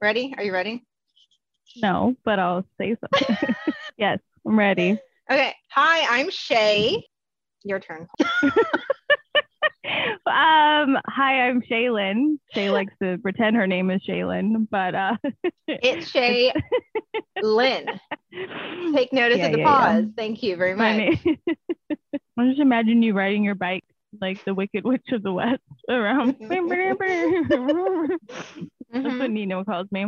Ready? Are you ready? No, but I'll say something. yes, I'm ready. Okay. Hi, I'm Shay. Your turn. um, hi, I'm Shaylin. Shay likes to pretend her name is Shaylin, but uh It's Shay Lynn. Take notice Yeah, of the yeah, yeah. pause. Thank you very much. I just imagine you riding your bike like the Wicked Witch of the West around. That's Mhm. what Nino calls me.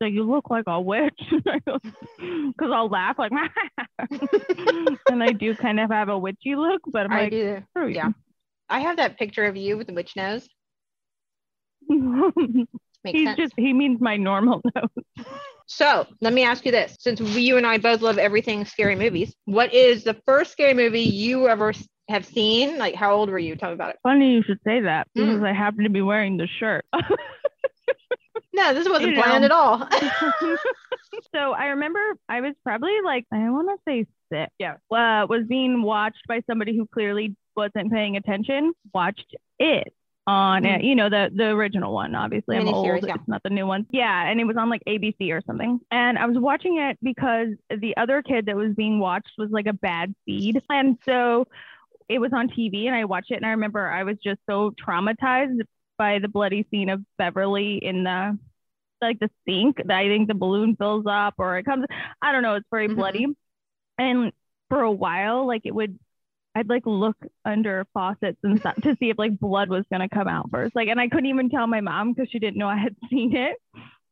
So you look like a witch, because I'll laugh like, and I do kind of have a witchy look, but I'm I like, do. "Oh, Yeah. I have that picture of you with the witch nose. Makes He's sense. just he means my normal nose. So let me ask you this: since we, you and I both love everything scary movies, what is the first scary movie you ever have seen? Like, how old were you? Tell me about it. Funny you should say that Mm. because I happen to be wearing the shirt. No, this wasn't You planned know. at all. so I remember I was probably like I want to say six. Yeah, uh, was being watched by somebody who clearly wasn't paying attention. Watched it on Mhm. uh, you know the the original one. Obviously, I'm old. Yeah. It's not the new one. Yeah, and it was on like ABC or something. And I was watching it because the other kid that was being watched was like a bad seed, and so it was on TV and I watched it and I remember I was just so traumatized by the bloody scene of Beverly in the like the sink that I think the balloon fills up or it comes I don't know it's very Mhm. bloody. And for a while like it would I'd like look under faucets and stuff to see if like blood was gonna come out first. Like and I couldn't even tell my mom because she didn't know I had seen it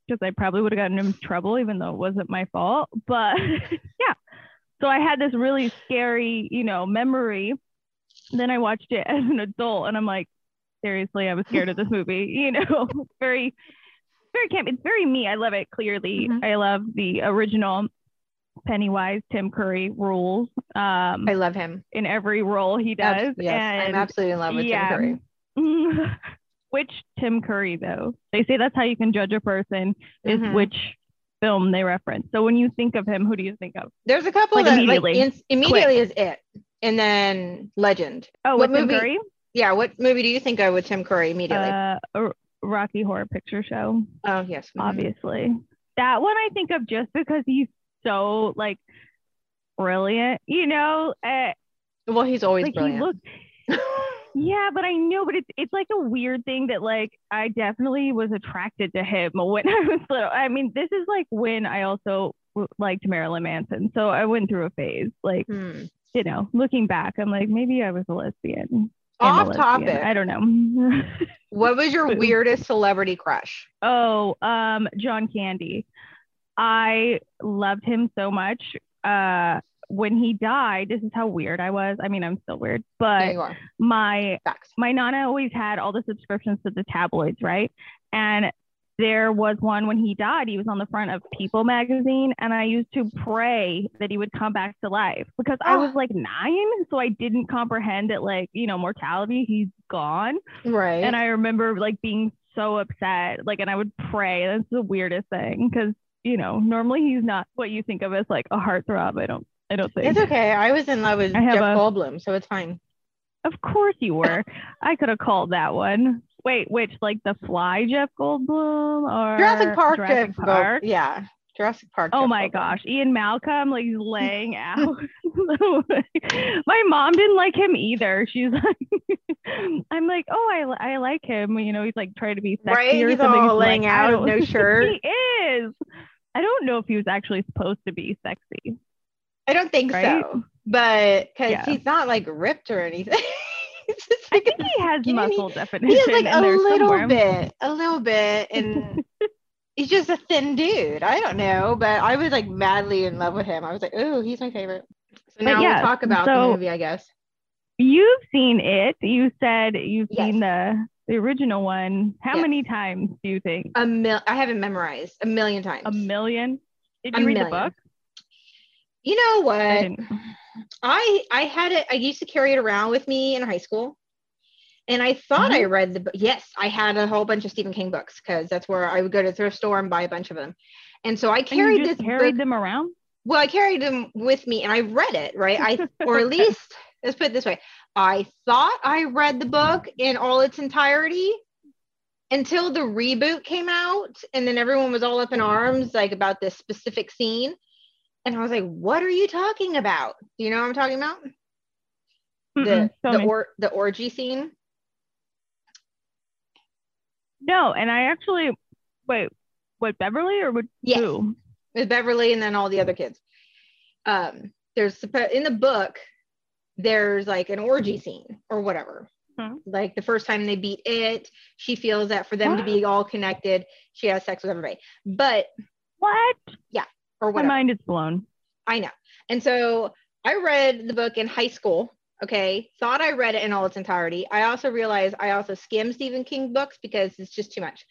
because I probably would have gotten in trouble even though it wasn't my fault. But yeah. So I had this really scary you know memory. Then I watched it as an adult and I'm like, seriously, I was scared of this movie. You know, very, very camp. It's very me. I love it clearly. Mhm. I love the original Pennywise, Tim Curry rules um, I love him. in every role he does. Abs- yes, I'm absolutely in love with yeah. Tim Curry. which Tim Curry, though? They say that's how you can judge a person is Mhm. which film they reference. So when you think of him, who do you think of? There's a couple Like, that immediately. like in- immediately is it, and then Legend. Oh, What movie? Curry? Yeah, what movie do you think of with Tim Curry immediately? Uh, a Rocky Horror Picture Show. oh yes, mhm. obviously. That one I think of just because he's so like brilliant, you know. Uh, Well, he's always like brilliant. he looks, yeah, but I know, but it's it's like a weird thing that like I definitely was attracted to him when I was little. I mean, this is like when I also w- liked Marilyn Manson, so I went through a phase. Like Hmm. you know, looking back, I'm like maybe I was a lesbian. Off topic. I don't know. What was your weirdest celebrity crush? Oh, um, John Candy. I loved him so much. Uh, when he died, this is how weird I was. I mean, I'm still weird, but my Facts. my nana always had all the subscriptions to the tabloids, right? And there was one when he died. He was on the front of People magazine, and I used to pray that he would come back to life because I was Oh. like nine, so I didn't comprehend that, like you know, mortality. He's gone, Right. and I remember like being so upset, like, and I would pray. That's the weirdest thing because you know normally he's not what you think of as like a heartthrob. I don't, I don't think. it's okay. I was in love with I have Jeff a- Goldblum, so it's fine. Of course you were. I could have called that one. Wait, which like the Fly Jeff Goldblum or Jurassic Park. Jurassic Jeff Park? Gold- yeah. Jurassic Park. Oh Jeff my Goldblum. gosh, Ian Malcolm, like he's laying out. my mom didn't like him either. She's like, I'm like, oh, I, I like him. You know, he's like trying to be sexy Right? or He's something. all laying like, out, no shirt. he is. I don't know if he was actually supposed to be sexy. I don't think Right? so, but because Yeah. he's not like ripped or anything. I think he has muscle He definition. He has like a little somewhere. bit, a little bit, and he's just a thin dude. I don't know, but I was like madly in love with him. I was like, oh, he's my favorite. So now yeah, we'll talk about so- the movie, I guess. You've seen it. You said you've Yes. seen the the original one. How Yes. many times do you think? A mil- I haven't memorized a million times. A million? Did A you read million. the book? You know what? I. I I had it. I used to carry it around with me in high school, and I thought I Mhm. read the. book. Yes, I had a whole bunch of Stephen King books because that's where I would go to the thrift store and buy a bunch of them. And so I carried this carried book. them around? Well, I carried them with me, and I read it. Right, I or at least let's put it this way: I thought I read the book in all its entirety, until the reboot came out and then everyone was all up in arms like about this specific scene and i was like what are you talking about? Do you know what i'm talking about? The Mm-mm, the or the orgy scene? No, and I actually wait, what Beverly or what Yes. who? with beverly and then all the other kids. Um there's in the book there's like an orgy scene or whatever. Hmm. like the first time they beat it she feels that for them to be all connected she has sex with everybody. But What? Or My mind is blown. I know. And so I read the book in high school. Okay. Thought I read it in all its entirety. I also realized I also skim Stephen King books because it's just too much.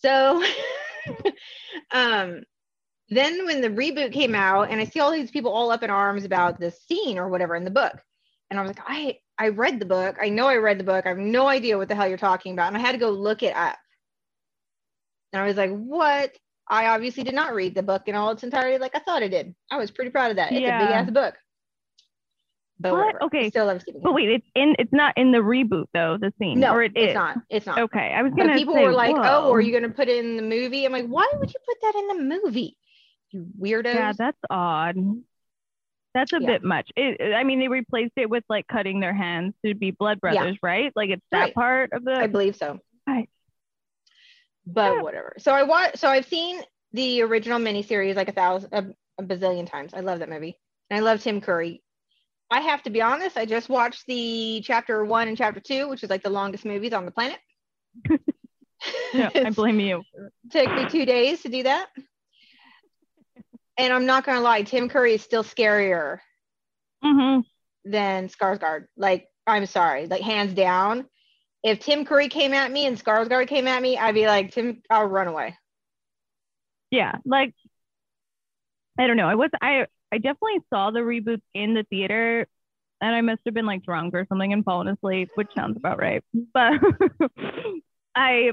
So um then when the reboot came out and I see all these people all up in arms about this scene or whatever in the book. And I was like, I I read the book. I know I read the book. I have no idea what the hell you're talking about. And I had to go look it up. And I was like, what? I obviously did not read the book in all its entirety like I thought I did. I was pretty proud of that. It's a big ass book. But What? whatever. I Okay. Still love Stephen But wait, it's in it's not in the reboot though, the scene. No, or it it's is. not. It's not. Okay. I was gonna people say, were like, "Oh, are you going to put it in the movie?" I'm like, "Why would you put that in the movie? You weirdos." Yeah, that's odd. That's a Yeah. bit much. It, I mean, they replaced it with like cutting their hands to be blood Yeah. brothers, right? Like it's that Right. part of the. I believe so. Right. But Yeah. whatever. So I watched. So I've seen the original miniseries like a thousand, a, a bazillion times. I love that movie, and I love Tim Curry. I have to be honest. I just watched the chapter one and chapter two, which is like the longest movies on the planet. yeah, I blame you. took me two days to do that. And I'm not gonna lie, Tim Curry is still scarier hmm than Skarsgård. Like, I'm sorry, like hands down. If Tim Curry came at me and Skarsgård came at me, I'd be like, Tim, I'll run away. Yeah, like I don't know. I was I I definitely saw the reboot in the theater, and I must have been like drunk or something and fallen asleep, which sounds about right. But I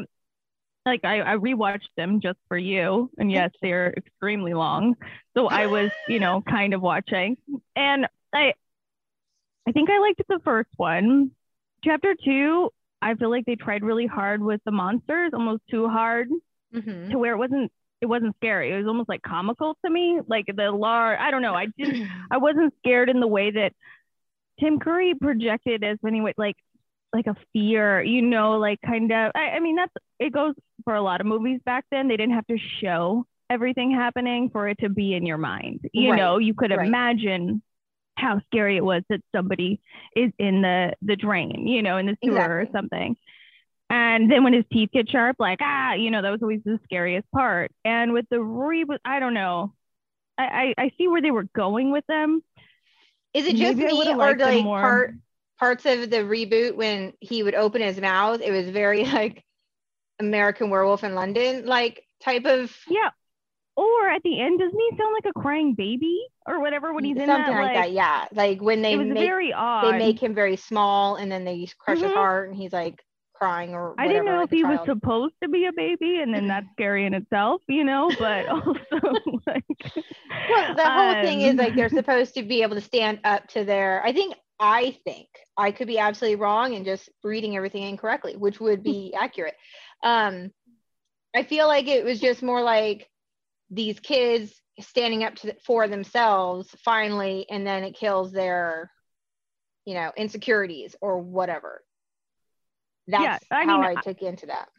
like I, I rewatched them just for you, and yes, they're extremely long. So I was, you know, kind of watching, and I I think I liked the first one. Chapter two, I feel like they tried really hard with the monsters, almost too hard Mhm. to where it wasn't it wasn't scary. It was almost like comical to me. Like the large I don't know. I didn't I wasn't scared in the way that Tim Curry projected as many way like like a fear, you know, like kind of I, I mean that's it goes for a lot of movies back then. They didn't have to show everything happening for it to be in your mind. You Right, know, you could right. imagine how scary it was that somebody is in the the drain, you know, in the sewer or something. And then when his teeth get sharp, like ah, you know, that was always the scariest part. And with the reboot, I don't know. I, I, I see where they were going with them. Is it just Maybe me or like more. part parts of the reboot when he would open his mouth? It was very like American Werewolf in London, like type of Yeah. Or at the end, doesn't he sound like a crying baby or whatever when he's in something that? like, that. Yeah, like when they make very odd. they make him very small and then they crush his Mhm. heart and he's like crying or Whatever, I didn't know like if he was supposed to be a baby, and then that's scary in itself, you know. But also, like, Well, the whole thing is um, like they're supposed to be able to stand up to their. I think I think I could be absolutely wrong and just reading everything incorrectly, which would be accurate. Um, I feel like it was just more like these kids standing up to for themselves finally, and then it kills their, you know, insecurities or whatever. That's I how mean, I took into that.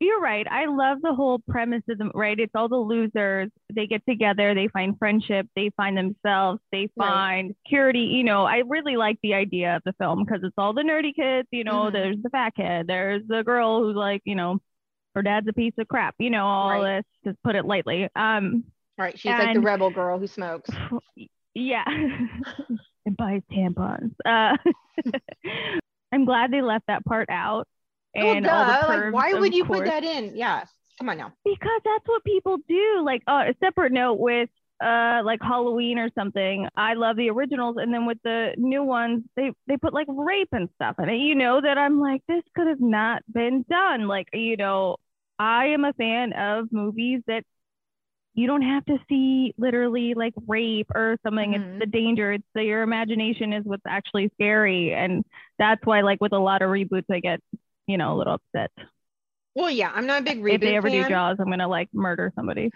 You're right. I love the whole premise of them, right? It's all the losers. They get together, they find friendship, they find themselves, they Right. find security. You know, I really like the idea of the film because it's all the nerdy kids. You know, Mhm. there's the fat kid, there's the girl who's like, you know, her dad's a piece of crap. You know, all Right. this to put it lightly. Um, Right? She's like the rebel girl who smokes. yeah, and buys tampons. Uh, I'm glad they left that part out. Well, And the like why would you put that in? Yeah, come on now. because that's what people do like uh, a separate note with uh like halloween or something i love the originals and then with the new ones they they put like rape and stuff in it you know that i'm like this could have not been done like you know i am a fan of movies that you don't have to see literally like rape or something Mhm. it's the danger it's the, your imagination is what's actually scary and that's why like with a lot of reboots i get you know a little upset Well, yeah, I'm not a big reboot if they ever fan. do Jaws, I'm gonna like murder somebody.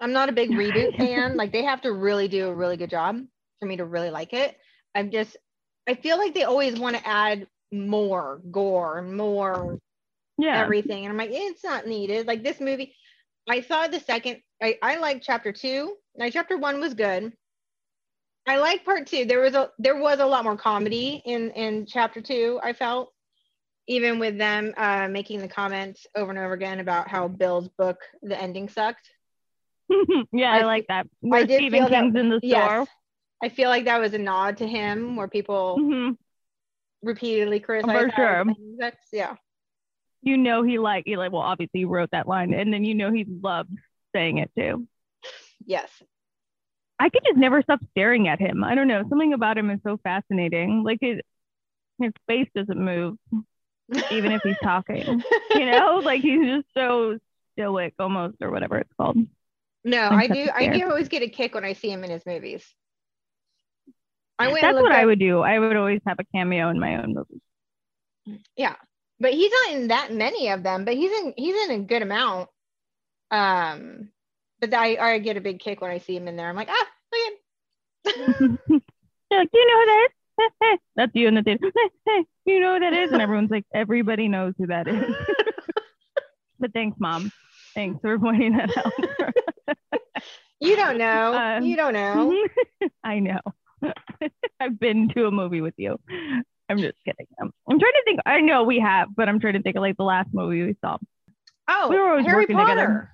I'm not a big reboot fan. Like they have to really do a really good job for me to really like it. I'm just I feel like they always want to add more gore, more Yeah. everything. And I'm like, it's not needed. Like this movie, I saw the second, I, I like chapter two. Now chapter one was good. I like part two. There was a there was a lot more comedy in in chapter two, I felt. Even with them uh, making the comments over and over again about how Bill's book, the ending sucked. yeah, I, I- like that. Where did Stephen feel that- in the store. Yes. I feel like that was a nod to him where people Mhm. repeatedly criticize how sure. Yeah. You know he like he like well obviously he wrote that line and then you know he loved saying it too. Yes. I could just never stop staring at him. I don't know. Something about him is so fascinating. Like his his face doesn't move even if he's talking. you know, like he's just so stoic almost or whatever it's called. No, I do. I do. a I do fan. always get a kick when I see him in his movies. I went That's what I would do. I would always have a cameo in my own movies. Yeah, but he's not in that many of them. But he's in. He's in a good amount. Um, but I I get a big kick when I see him in there. I'm like, ah, look at. Like, do you know who that is? That's you in the theater. you know who that is? And everyone's like, everybody knows who that is. but thanks, mom. Thanks for pointing that out. You don't know. Um, you don't know. I know. I've been to a movie with you. I'm just kidding. I'm, I'm trying to think. I know we have, but I'm trying to think of like the last movie we saw. Oh, we were always Harry working Potter. together.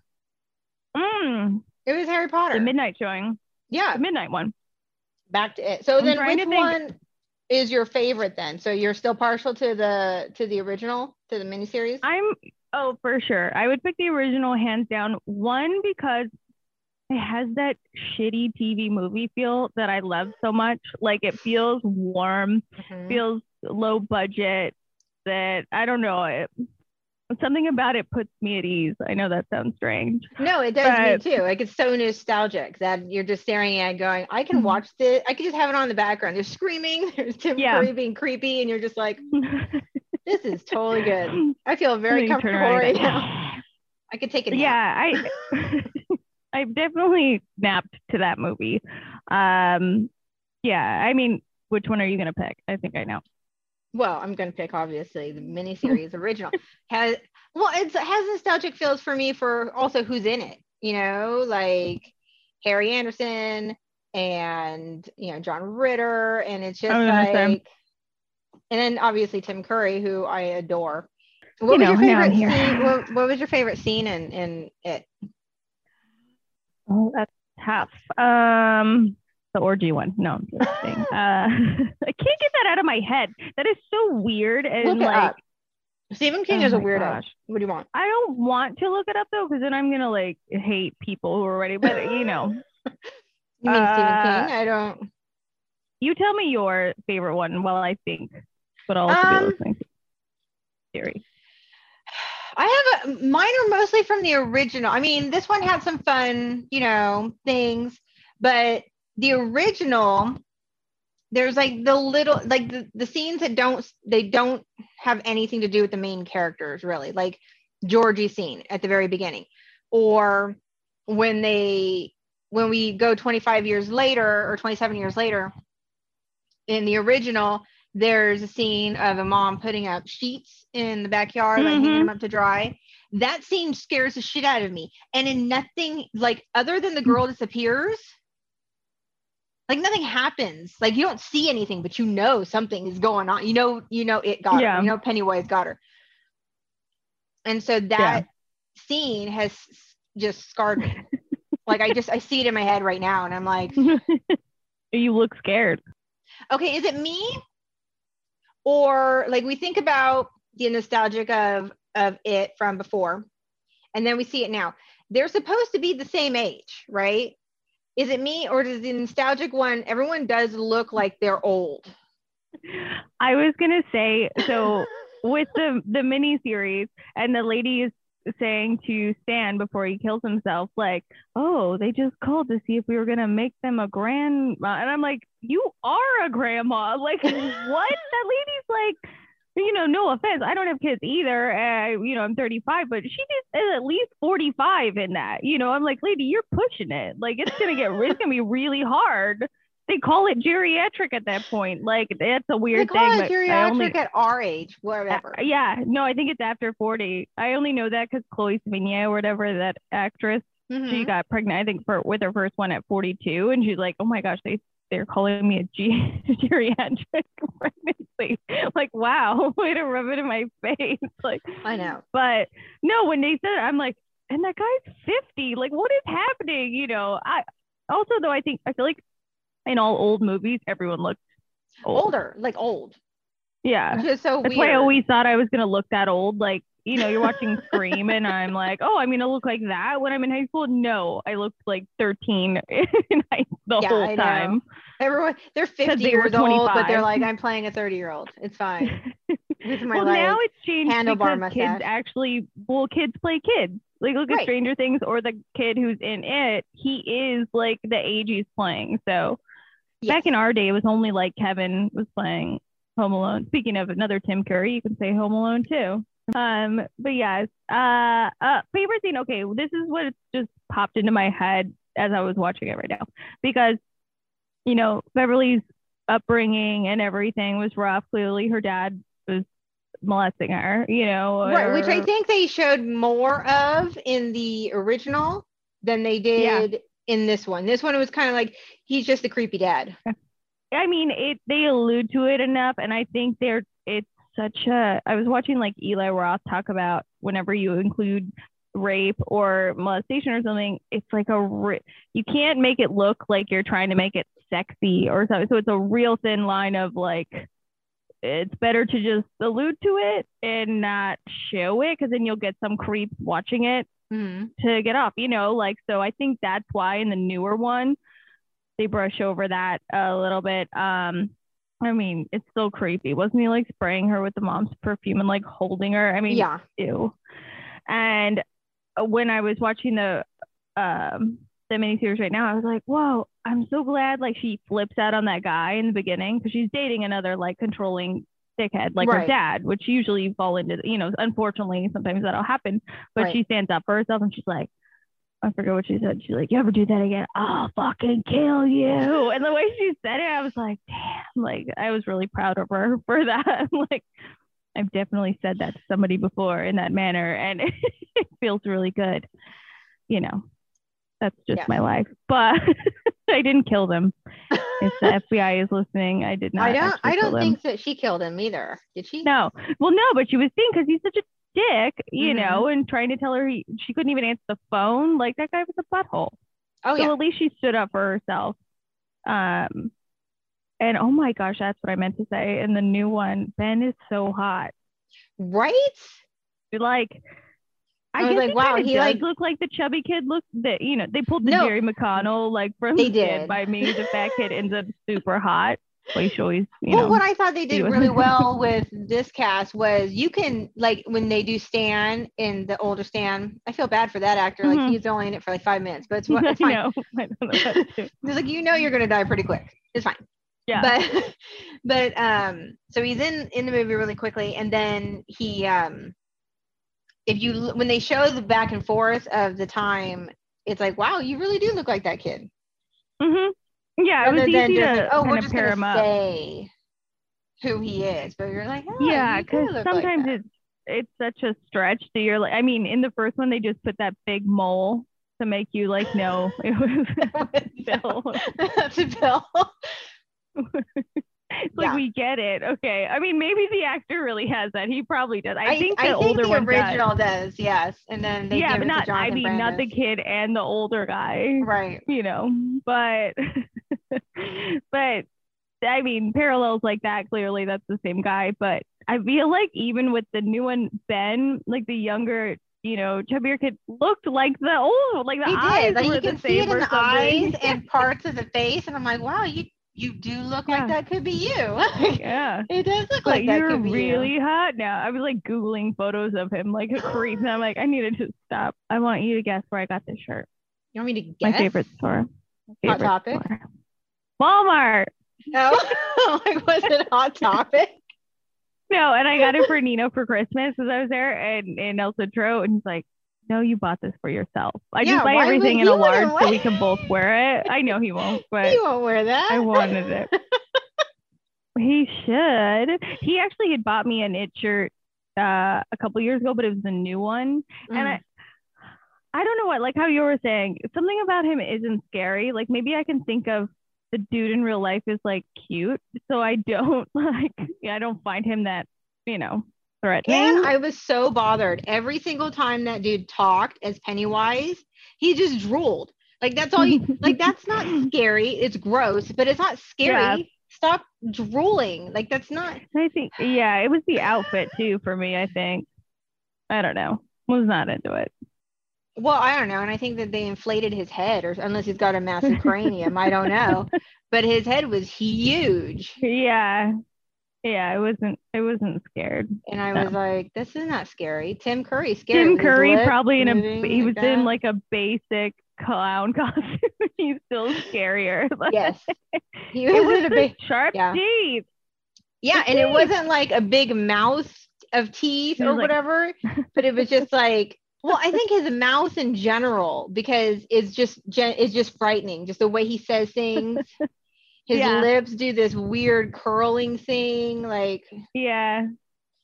Mm, It was Harry Potter. the midnight showing, yeah, the midnight one. back to it. So I'm then, which one is your favorite then? So you're still partial to the to the original to the miniseries? I'm oh for sure. I would pick the original hands down. One because it has that shitty TV movie feel that I love so much. Like it feels warm, Mhm. feels low budget. That I don't know. It, something about it puts me at ease. I know that sounds strange. No, it does But- me too. Like it's so nostalgic that you're just staring at it going, I can Mhm. watch this. I could just have it on in the background. There's screaming, there's Tim Yeah. Curry being creepy, and you're just like, this is totally good. I feel very And then you turn comfortable right now. I could take it. yeah i i've definitely snapped to that movie um yeah i mean which one are you gonna pick i think i know Well, I'm gonna pick obviously the miniseries original. Has well, it's, it has nostalgic feels for me for also who's in it. You know, like Harry Anderson and you know John Ritter, and it's just like, and then obviously Tim Curry, who I adore. What You was know, your favorite scene? What, what was your favorite scene in in it? Oh that's tough um the orgy one no i'm just kidding uh i can't get that out of my head that is so weird and like up. Stephen King Oh is a weirdo. gosh. What do you want? i don't want to look it up though because then i'm gonna like hate people who are ready but you know You mean Uh, Stephen King? I don't. you tell me your favorite one while i think but i'll also Um, be listening theory I have a mine are mostly from the original. I mean, this one had some fun, you know, things, but the original, there's like the little like the, the scenes that don't they don't have anything to do with the main characters really, like Georgie's scene at the very beginning, or when they when we go 25 years later or 27 years later in the original there's a scene of a mom putting up sheets in the backyard, like hanging Mhm. them up to dry. That scene scares the shit out of me. And in nothing, like other than the girl disappears, like nothing happens. Like you don't see anything, but you know something is going on. You know, you know it got Yeah. her. You know Pennywise got her. And so that scene has just scarred me. like I just I see it in my head right now, and I'm like, you look scared okay, is it me? Or like we think about the nostalgic of of it from before, and then we see it now. They're supposed to be the same age, right? Is it me or does the nostalgic one? Everyone does look like they're old. I was gonna say so with the the mini series and the lady is saying to Stan before he kills himself, like, oh, they just called to see if we were gonna make them a grandma, and I'm like, you are a grandma, like what? that lady's like you know, no offense, I don't have kids either. Uh, you know, I'm 35, but she is at least 45 in that. You know, I'm like, lady, you're pushing it. Like it's gonna get, it's gonna be really hard. They call it geriatric at that point. Like that's a weird they call thing. it geriatric only- at our age, whatever. uh, yeah, no, I think it's after 40. I only know that because Chloe Sevigny or whatever that actress, Mhm. she got pregnant. I think for with her first one at 42, and she's like, "Oh my gosh, they they're calling me a G- geriatric pregnancy." Like, wow, way to rub it in my face. Like, I know. but no, when they said it, I'm like, and that guy's 50. Like, what is happening? You know, I also though I think I feel like in all old movies, everyone looks old. Older, like old. Yeah. So That's weird. why I always thought I was gonna look that old. Like, you know, you're watching Scream, and I'm like, oh, I'm gonna look like that when I'm in high school. No, I looked like 13 in high the Yeah, whole I know. time. Everyone, they're 50 they years old, but they're like, I'm playing a 30 year old. It's fine. My well, like, now it's changed handlebar because kids actually, well, kids play kids. Like, look Right. at Stranger Things or the kid who's in it. He is like the age he's playing. So Yes. back in our day, it was only like Kevin was playing Home Alone. Speaking of another Tim Curry, you can say Home Alone too. Um, but yes, uh, uh, favorite scene. Okay, this is what just popped into my head as I was watching it right now because, you know, Beverly's upbringing and everything was rough. Clearly, her dad was molesting her. You know, right, which I think they showed more of in the original than they did in this one. This one was kind of like he's just a creepy dad. I mean, it they allude to it enough, and I think they're it's such a. I was watching like Eli Roth talk about whenever you include rape or molestation or something, it's like a you can't make it look like you're trying to make it sexy or something. So it's a real thin line of like. It's better to just allude to it and not show it because then you'll get some creeps watching it Mhm. to get off, you know, like so I think that's why in the newer one they brush over that a little bit. Um I mean, it's still creepy. Wasn't he like spraying her with the mom's perfume and like holding her? I mean, Yeah. ew. And when I was watching the um the miniseries right now, I was like, whoa, I'm so glad like she flips out on that guy in the beginning because she's dating another like controlling dickhead like her dad, which usually you fall into, you know, unfortunately sometimes that'll happen. But Right. she stands up for herself and she's like, I forget what she said. She's like, You ever do that again? I'll fucking kill you. And the way she said it, I was like, damn, like I was really proud of her for that. like I've definitely said that to somebody before in that manner and it feels really good. You know, that's just Yes. my life. But I didn't kill them. If the FBI is listening, I did not. I don't I don't think that she killed him either. Did she? No, well, no, but she was thinking because he's such a dick, you Mhm. know, and trying to tell her he, she couldn't even answer the phone. Like that guy was a butthole. Oh yeah. so yeah. at least she stood up for herself. Um, and oh my gosh, that's what I meant to say. In the new one, Ben is so hot. Right? You like, I, I was like, wow, he, like- look like the chubby kid. Look, that you know, they pulled the No. Jerry O'Connell like from They did. by me. The fat kid ends up super hot. Well, always, you well, know, what I thought they did really well with this cast was you can like when they do Stan in the older Stan. I feel bad for that actor. Like Mhm. he's only in it for like five minutes, but it's, it's fine. know. I know. It's like you know you're gonna die pretty quick. It's fine. Yeah. But but um so he's in in the movie really quickly and then he um if you when they show the back and forth of the time it's like wow you really do look like that kid Mm-hmm. Yeah, it was rather than easy just to like, oh we're just pair gonna him up. say who he is but you're like oh, yeah, because look like sometimes it's it's such a stretch that you're like. I mean, in the first one, they just put that big mole to make you like know it was Bill. That's a Bill. it's like Yeah. we get it. Okay. I mean, maybe the actor really has that. He probably does. I, I, think I the think older the original does. yes and then they yeah, but not. I mean, not the kid and the older guy. right You know, but but I mean, parallels like that. Clearly, that's the same guy. But I feel like even with the new one, Ben, like the younger. You know, chubbier kid looked like the old, like the He eyes did. Like were you the can see it in the something. eyes and parts of the face, and I'm like, wow, you you do look Yeah. like that could be you. yeah. it does look like like, that could be really you. hot now. I was like googling photos of him like a creep, and I'm like, I need to stop. I want you to guess where I got this shirt. You want me to guess? My favorite store. My Hot Topic? store. Walmart. No, oh, like was it Hot Topic? no, and I got it for Nino for Christmas as I was there, and and Elsa Tro, and he's like, "No, you bought this for yourself. I Yeah, just buy everything in a large so we can both wear it. I know he won't, but He won't wear that. I wanted it. He should. He actually had bought me a knit shirt uh, a couple years ago, but it was a new one, and I. I don't know what, like how you were saying, something about him isn't scary. Like maybe I can think of the dude in real life is like cute, so I don't like, I don't find him that, you know, threatening. And I was so bothered every single time that dude talked as Pennywise, he just drooled. Like that's all you like that's not scary. It's gross, but it's not scary. Yeah. Stop drooling. Like that's not I think, yeah, it was the outfit too for me. I think. I don't know. Was not into it. well, I don't know. And I think that they inflated his head, or unless he's got a massive cranium, I don't know. But his head was huge. Yeah, yeah, I wasn't. I wasn't scared. And I Yeah. was like, this is not scary. Tim Curry scary. Tim Curry probably in a he was in like a basic clown costume. He's still scarier. Like, Yes. He it was was in a big sharp yeah. teeth. Yeah, The and it wasn't like a big mouth of teeth or like- whatever, but it was just like, well, I think his mouth in general because it's just gen- it's just frightening, just the way he says things. His Yeah. lips do this weird curling thing, like Yeah.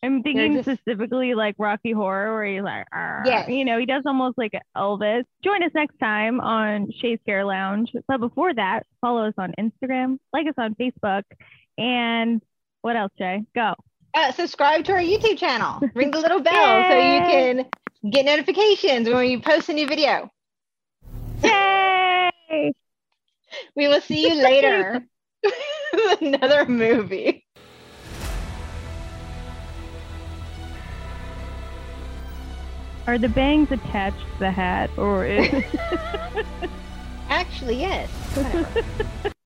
I'm thinking just- specifically like Rocky Horror, where he's like. Yes. you know, he does almost like Elvis. Join us next time on Shea Scare Lounge. But before that, follow us on Instagram, like us on Facebook, and what else, Jay? Go. uh, subscribe to our YouTube channel, ring the little bell so you can get notifications when we post a new video. Yay! We will see you later. Another movie. Are the bangs attached to the hat, or is Actually, yes.